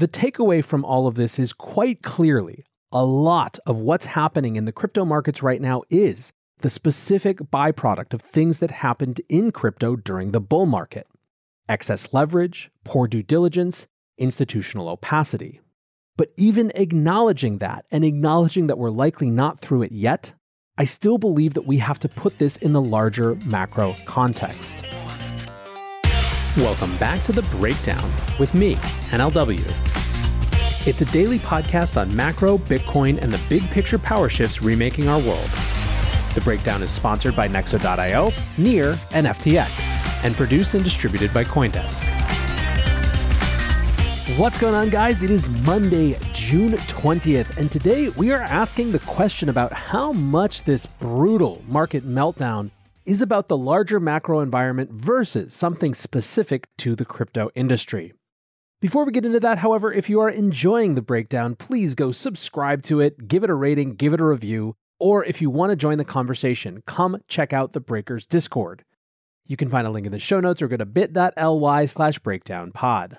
The takeaway from all of this is quite clearly a lot of what's happening in the crypto markets right now is the specific byproduct of things that happened in crypto during the bull market excess leverage, poor due diligence, institutional opacity. But even acknowledging that and acknowledging that we're likely not through it yet, I still believe that we have to put this in the larger macro context. Welcome back to The Breakdown with me, NLW. It's a daily podcast on macro, Bitcoin, and the big picture power shifts remaking our world. The Breakdown is sponsored by Nexo.io, Near, and FTX, and produced and distributed by Coindesk. What's going on, guys? It is Monday, June 20th, and today we are asking the question about how much this brutal market meltdown is about the larger macro environment versus something specific to the crypto industry. Before we get into that, however, if you are enjoying the breakdown, please go subscribe to it, give it a rating, give it a review, or if you want to join the conversation, come check out the Breakers Discord. You can find a link in the show notes or go to bit.ly slash breakdownpod.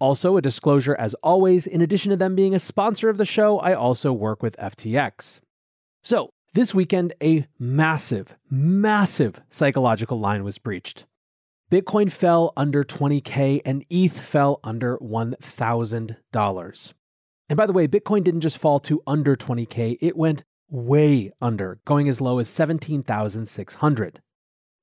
Also, a disclosure as always, in addition to them being a sponsor of the show, I also work with FTX. So, this weekend, a massive, massive psychological line was breached. Bitcoin fell under 20K and ETH fell under $1,000. And by the way, Bitcoin didn't just fall to under 20K, it went way under, going as low as 17,600.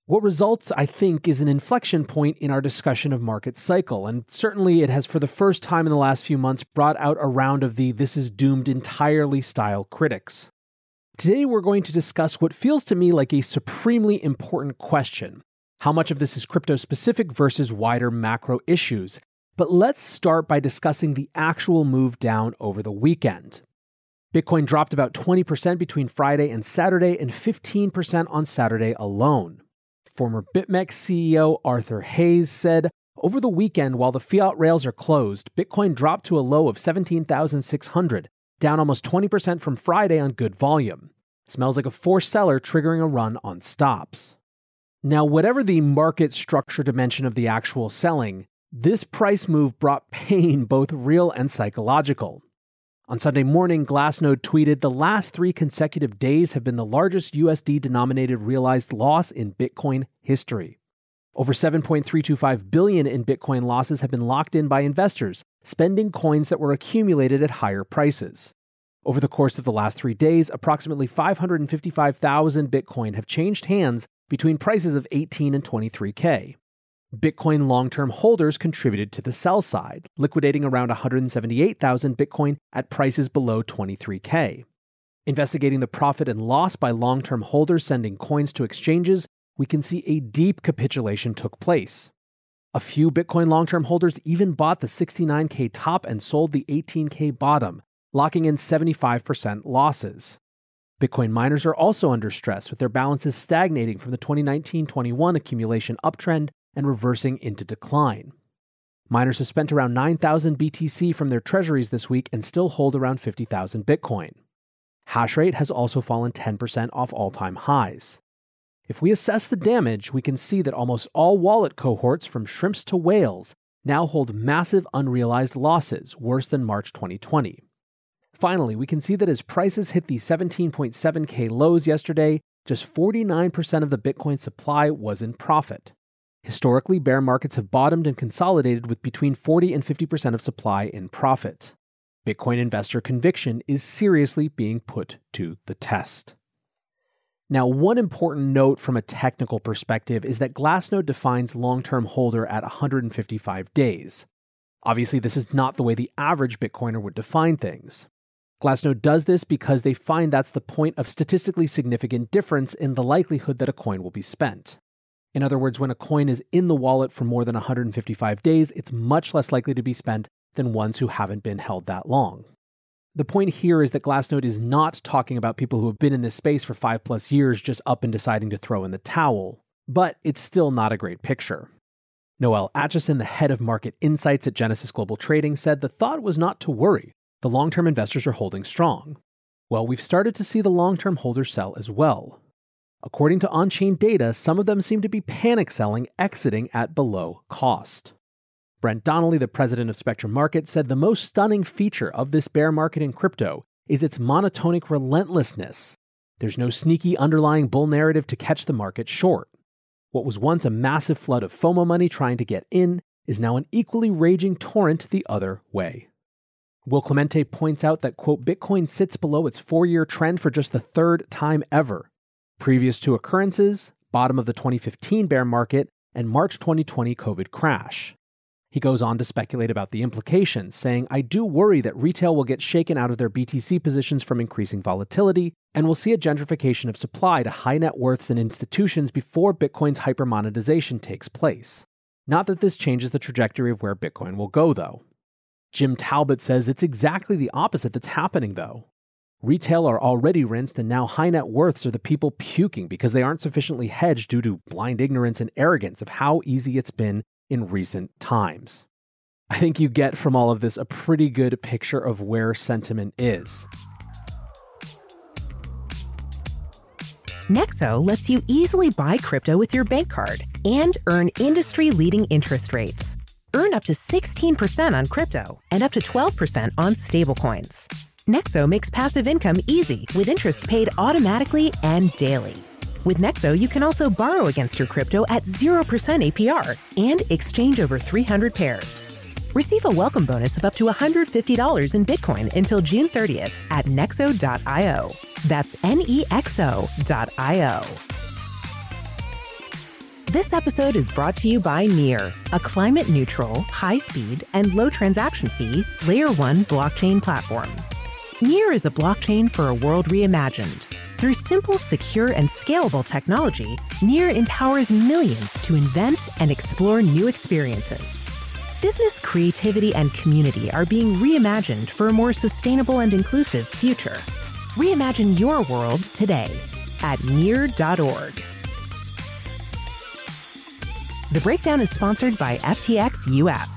What results, I think, is an inflection point in our discussion of market cycle, and certainly it has for the first time in the last few months brought out a round of the this is doomed entirely style critics. Today, we're going to discuss what feels to me like a supremely important question how much of this is crypto specific versus wider macro issues. But let's start by discussing the actual move down over the weekend. Bitcoin dropped about 20% between Friday and Saturday and 15% on Saturday alone. Former BitMEX CEO Arthur Hayes said, over the weekend, while the fiat rails are closed, Bitcoin dropped to a low of 17,600, down almost 20% from Friday on good volume. Smells like a forced seller triggering a run on stops. Now, whatever the market structure dimension of the actual selling, this price move brought pain, both real and psychological. On Sunday morning, Glassnode tweeted the last three consecutive days have been the largest USD denominated realized loss in Bitcoin history. Over 7.325 billion in Bitcoin losses have been locked in by investors, spending coins that were accumulated at higher prices. Over the course of the last three days, approximately 555,000 Bitcoin have changed hands between prices of 18 and 23K. Bitcoin long term holders contributed to the sell side, liquidating around 178,000 Bitcoin at prices below 23K. Investigating the profit and loss by long term holders sending coins to exchanges, we can see a deep capitulation took place. A few Bitcoin long term holders even bought the 69K top and sold the 18K bottom, locking in 75% losses. Bitcoin miners are also under stress, with their balances stagnating from the 2019 21 accumulation uptrend and reversing into decline. Miners have spent around 9,000 BTC from their treasuries this week and still hold around 50,000 Bitcoin. Hash rate has also fallen 10% off all time highs. If we assess the damage, we can see that almost all wallet cohorts from shrimps to whales now hold massive unrealized losses, worse than March 2020. Finally, we can see that as prices hit the 17.7K lows yesterday, just 49% of the Bitcoin supply was in profit. Historically, bear markets have bottomed and consolidated with between 40 and 50% of supply in profit. Bitcoin investor conviction is seriously being put to the test. Now, one important note from a technical perspective is that Glassnode defines long term holder at 155 days. Obviously, this is not the way the average Bitcoiner would define things. Glassnode does this because they find that's the point of statistically significant difference in the likelihood that a coin will be spent. In other words, when a coin is in the wallet for more than 155 days, it's much less likely to be spent than ones who haven't been held that long. The point here is that Glassnode is not talking about people who have been in this space for five plus years just up and deciding to throw in the towel, but it's still not a great picture. Noelle Acheson, the head of market insights at Genesis Global Trading, said the thought was not to worry. The long term investors are holding strong. Well, we've started to see the long term holders sell as well. According to on chain data, some of them seem to be panic selling, exiting at below cost. Brent Donnelly, the president of Spectrum Market, said the most stunning feature of this bear market in crypto is its monotonic relentlessness. There's no sneaky underlying bull narrative to catch the market short. What was once a massive flood of FOMO money trying to get in is now an equally raging torrent the other way. Will Clemente points out that, quote, Bitcoin sits below its four year trend for just the third time ever. Previous two occurrences, bottom of the 2015 bear market and March 2020 COVID crash. He goes on to speculate about the implications, saying, I do worry that retail will get shaken out of their BTC positions from increasing volatility, and we'll see a gentrification of supply to high net worths and institutions before Bitcoin's hyper monetization takes place. Not that this changes the trajectory of where Bitcoin will go, though. Jim Talbot says it's exactly the opposite that's happening, though. Retail are already rinsed, and now high net worths are the people puking because they aren't sufficiently hedged due to blind ignorance and arrogance of how easy it's been in recent times. I think you get from all of this a pretty good picture of where sentiment is. Nexo lets you easily buy crypto with your bank card and earn industry leading interest rates. Earn up to 16% on crypto and up to 12% on stablecoins. Nexo makes passive income easy with interest paid automatically and daily. With Nexo, you can also borrow against your crypto at 0% APR and exchange over 300 pairs. Receive a welcome bonus of up to $150 in Bitcoin until June 30th at nexo.io. That's N E X O.io. This episode is brought to you by Near, a climate neutral, high speed, and low transaction fee Layer 1 blockchain platform. Near is a blockchain for a world reimagined through simple, secure, and scalable technology, Near empowers millions to invent and explore new experiences. Business creativity and community are being reimagined for a more sustainable and inclusive future. Reimagine your world today at near.org. The breakdown is sponsored by FTX US.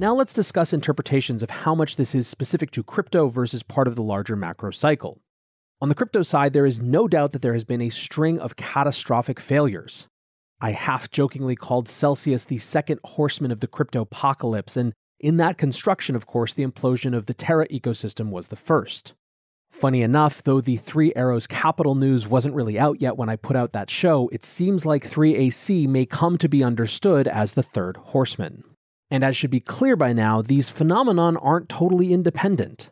Now let's discuss interpretations of how much this is specific to crypto versus part of the larger macro cycle. On the crypto side, there is no doubt that there has been a string of catastrophic failures. I half jokingly called Celsius the second horseman of the crypto apocalypse, and in that construction, of course, the implosion of the Terra ecosystem was the first. Funny enough, though the Three Arrows Capital news wasn't really out yet when I put out that show, it seems like 3AC may come to be understood as the third horseman. And as should be clear by now, these phenomenon aren't totally independent.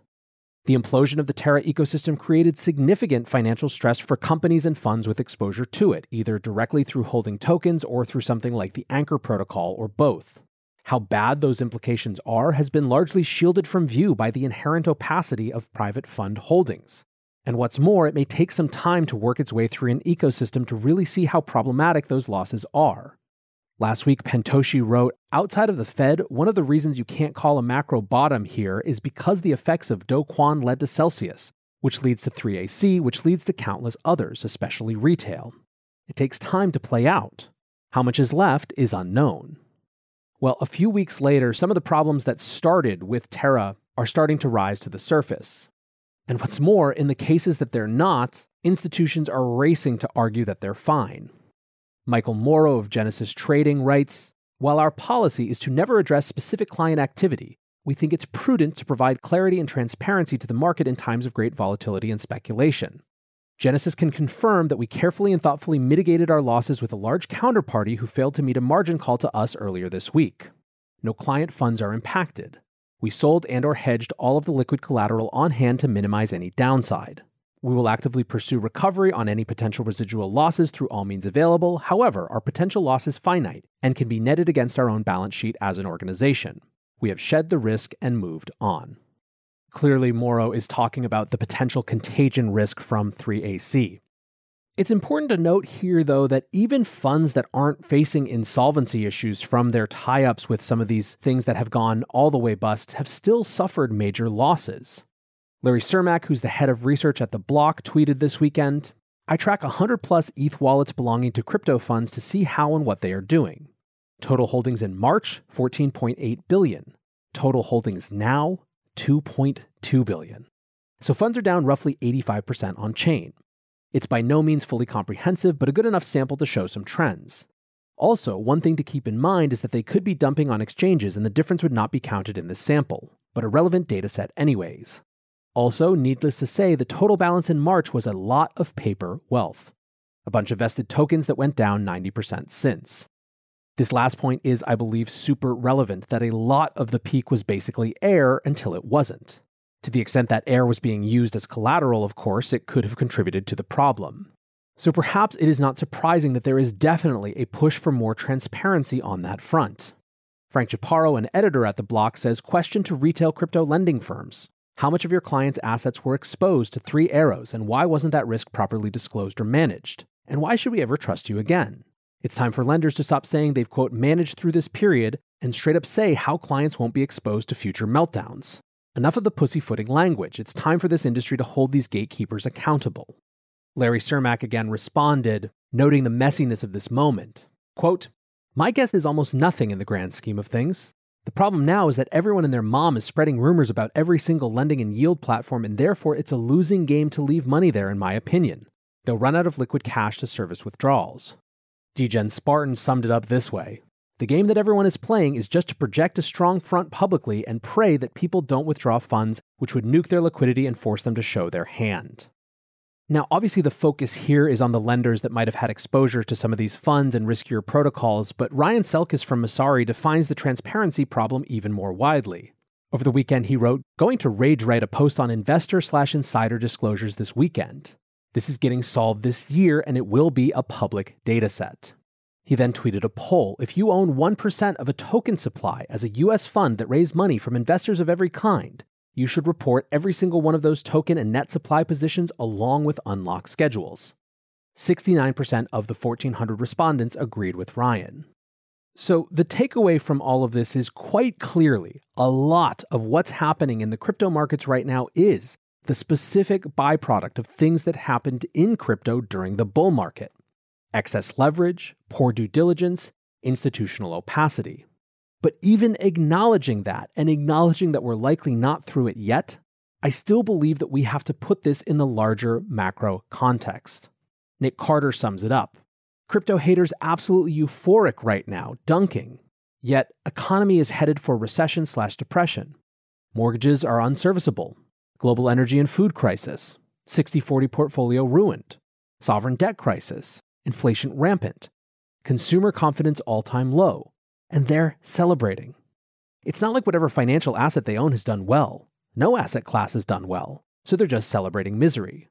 The implosion of the Terra ecosystem created significant financial stress for companies and funds with exposure to it, either directly through holding tokens or through something like the Anchor Protocol or both. How bad those implications are has been largely shielded from view by the inherent opacity of private fund holdings. And what's more, it may take some time to work its way through an ecosystem to really see how problematic those losses are. Last week, Pentoshi wrote Outside of the Fed, one of the reasons you can't call a macro bottom here is because the effects of Do Kwon led to Celsius, which leads to 3AC, which leads to countless others, especially retail. It takes time to play out. How much is left is unknown. Well, a few weeks later, some of the problems that started with Terra are starting to rise to the surface. And what's more, in the cases that they're not, institutions are racing to argue that they're fine. Michael Moro of Genesis Trading writes While our policy is to never address specific client activity, we think it's prudent to provide clarity and transparency to the market in times of great volatility and speculation. Genesis can confirm that we carefully and thoughtfully mitigated our losses with a large counterparty who failed to meet a margin call to us earlier this week. No client funds are impacted. We sold and or hedged all of the liquid collateral on hand to minimize any downside. We will actively pursue recovery on any potential residual losses through all means available. However, our potential loss is finite and can be netted against our own balance sheet as an organization. We have shed the risk and moved on. Clearly, Moro is talking about the potential contagion risk from 3AC. It's important to note here, though, that even funds that aren't facing insolvency issues from their tie ups with some of these things that have gone all the way bust have still suffered major losses. Larry Cermak, who's the head of research at The Block, tweeted this weekend I track 100 plus ETH wallets belonging to crypto funds to see how and what they are doing. Total holdings in March, 14.8 billion. Total holdings now, 2.2 billion. So funds are down roughly 85% on chain. It's by no means fully comprehensive, but a good enough sample to show some trends. Also, one thing to keep in mind is that they could be dumping on exchanges and the difference would not be counted in this sample, but a relevant dataset anyways. Also, needless to say, the total balance in March was a lot of paper wealth. A bunch of vested tokens that went down 90% since. This last point is, I believe, super relevant that a lot of the peak was basically air until it wasn't. To the extent that air was being used as collateral, of course, it could have contributed to the problem. So perhaps it is not surprising that there is definitely a push for more transparency on that front. Frank Chaparro, an editor at the block, says question to retail crypto lending firms. How much of your clients' assets were exposed to three arrows, and why wasn't that risk properly disclosed or managed? And why should we ever trust you again? It's time for lenders to stop saying they've, quote, managed through this period and straight up say how clients won't be exposed to future meltdowns. Enough of the pussyfooting language. It's time for this industry to hold these gatekeepers accountable. Larry Cermak again responded, noting the messiness of this moment. Quote, My guess is almost nothing in the grand scheme of things. The problem now is that everyone and their mom is spreading rumors about every single lending and yield platform, and therefore it's a losing game to leave money there, in my opinion. They'll run out of liquid cash to service withdrawals. Degen Spartan summed it up this way The game that everyone is playing is just to project a strong front publicly and pray that people don't withdraw funds, which would nuke their liquidity and force them to show their hand. Now, obviously, the focus here is on the lenders that might have had exposure to some of these funds and riskier protocols, but Ryan Selkis from Messari defines the transparency problem even more widely. Over the weekend, he wrote, Going to rage write a post on investor slash insider disclosures this weekend. This is getting solved this year and it will be a public dataset. He then tweeted a poll. If you own 1% of a token supply as a US fund that raised money from investors of every kind, you should report every single one of those token and net supply positions along with unlock schedules. 69% of the 1,400 respondents agreed with Ryan. So, the takeaway from all of this is quite clearly a lot of what's happening in the crypto markets right now is the specific byproduct of things that happened in crypto during the bull market excess leverage, poor due diligence, institutional opacity. But even acknowledging that and acknowledging that we're likely not through it yet, I still believe that we have to put this in the larger macro context. Nick Carter sums it up. Crypto haters absolutely euphoric right now, dunking. Yet economy is headed for recession slash depression. Mortgages are unserviceable global energy and food crisis, 60 40 portfolio ruined, sovereign debt crisis, inflation rampant, consumer confidence all time low, and they're celebrating. It's not like whatever financial asset they own has done well. No asset class has done well, so they're just celebrating misery.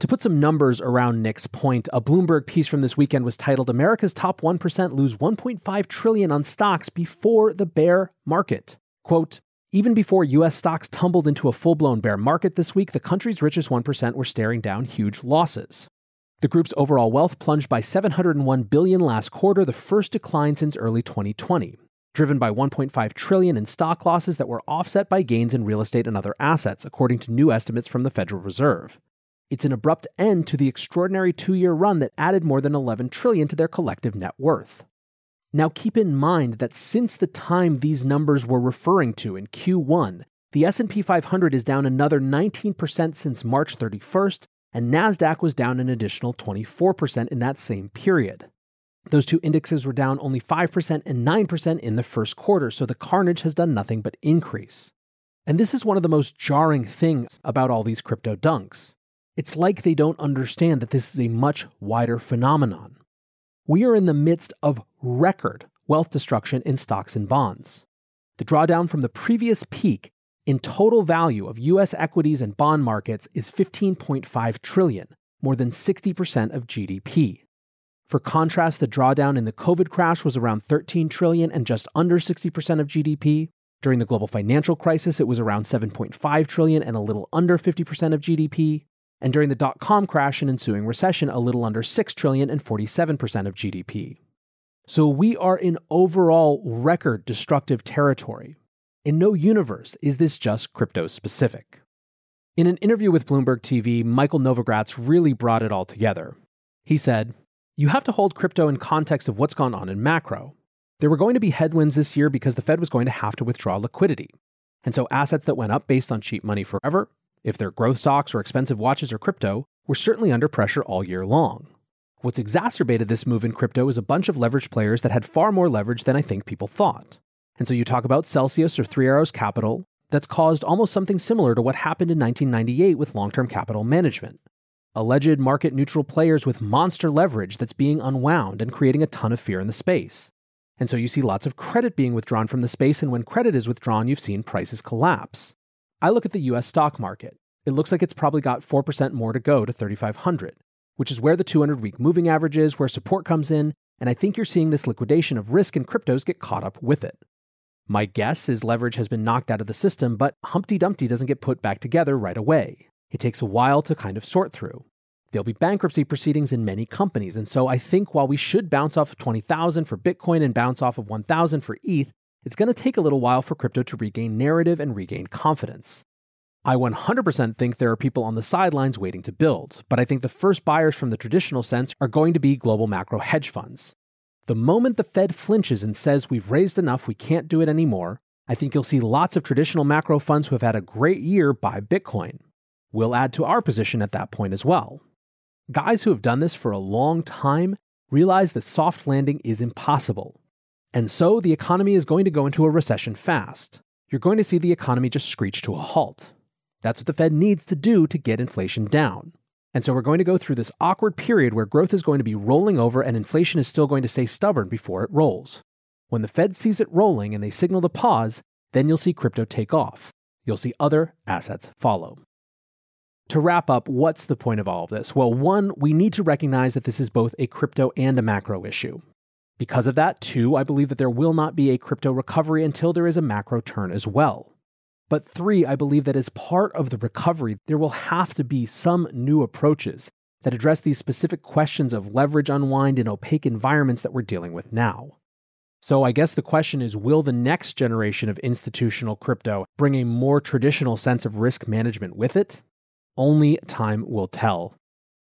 To put some numbers around Nick's point, a Bloomberg piece from this weekend was titled America's top 1% lose 1.5 trillion on stocks before the bear market. Quote, even before US stocks tumbled into a full blown bear market this week, the country's richest 1% were staring down huge losses. The group's overall wealth plunged by 701 billion last quarter, the first decline since early 2020, driven by 1.5 trillion in stock losses that were offset by gains in real estate and other assets, according to new estimates from the Federal Reserve. It's an abrupt end to the extraordinary 2-year run that added more than 11 trillion to their collective net worth. Now keep in mind that since the time these numbers were referring to in Q1, the S&P 500 is down another 19% since March 31st, and Nasdaq was down an additional 24% in that same period. Those two indexes were down only 5% and 9% in the first quarter, so the carnage has done nothing but increase. And this is one of the most jarring things about all these crypto dunks. It's like they don't understand that this is a much wider phenomenon. We are in the midst of record wealth destruction in stocks and bonds. The drawdown from the previous peak in total value of US equities and bond markets is 15.5 trillion, more than 60% of GDP. For contrast, the drawdown in the COVID crash was around 13 trillion and just under 60% of GDP. During the global financial crisis, it was around 7.5 trillion and a little under 50% of GDP. And during the dot-com crash and ensuing recession, a little under 6 trillion and 47% of GDP. So we are in overall record destructive territory. In no universe is this just crypto specific. In an interview with Bloomberg TV, Michael Novogratz really brought it all together. He said, you have to hold crypto in context of what's gone on in macro. There were going to be headwinds this year because the Fed was going to have to withdraw liquidity. And so assets that went up based on cheap money forever, if they're growth stocks or expensive watches or crypto, were certainly under pressure all year long. What's exacerbated this move in crypto is a bunch of leveraged players that had far more leverage than I think people thought. And so you talk about Celsius or Three Arrows Capital, that's caused almost something similar to what happened in 1998 with long term capital management alleged market neutral players with monster leverage that's being unwound and creating a ton of fear in the space. And so you see lots of credit being withdrawn from the space, and when credit is withdrawn, you've seen prices collapse. I look at the US stock market. It looks like it's probably got 4% more to go to 3,500, which is where the 200 week moving average is, where support comes in, and I think you're seeing this liquidation of risk in cryptos get caught up with it. My guess is leverage has been knocked out of the system, but Humpty Dumpty doesn't get put back together right away. It takes a while to kind of sort through. There'll be bankruptcy proceedings in many companies, and so I think while we should bounce off of 20,000 for Bitcoin and bounce off of 1,000 for ETH, it's going to take a little while for crypto to regain narrative and regain confidence. I 100% think there are people on the sidelines waiting to build, but I think the first buyers from the traditional sense are going to be global macro hedge funds. The moment the Fed flinches and says we've raised enough, we can't do it anymore, I think you'll see lots of traditional macro funds who have had a great year buy Bitcoin. We'll add to our position at that point as well. Guys who have done this for a long time realize that soft landing is impossible. And so the economy is going to go into a recession fast. You're going to see the economy just screech to a halt. That's what the Fed needs to do to get inflation down. And so we're going to go through this awkward period where growth is going to be rolling over and inflation is still going to stay stubborn before it rolls. When the Fed sees it rolling and they signal to pause, then you'll see crypto take off. You'll see other assets follow. To wrap up, what's the point of all of this? Well, one, we need to recognize that this is both a crypto and a macro issue. Because of that, two, I believe that there will not be a crypto recovery until there is a macro turn as well. But three, I believe that as part of the recovery, there will have to be some new approaches that address these specific questions of leverage unwind in opaque environments that we're dealing with now. So I guess the question is will the next generation of institutional crypto bring a more traditional sense of risk management with it? Only time will tell.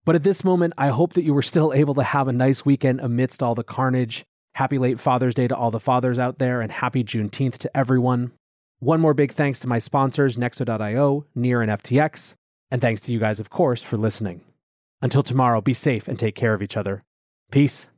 But at this moment, I hope that you were still able to have a nice weekend amidst all the carnage. Happy late Father's Day to all the fathers out there, and happy Juneteenth to everyone. One more big thanks to my sponsors, Nexo.io, Near, and FTX. And thanks to you guys, of course, for listening. Until tomorrow, be safe and take care of each other. Peace.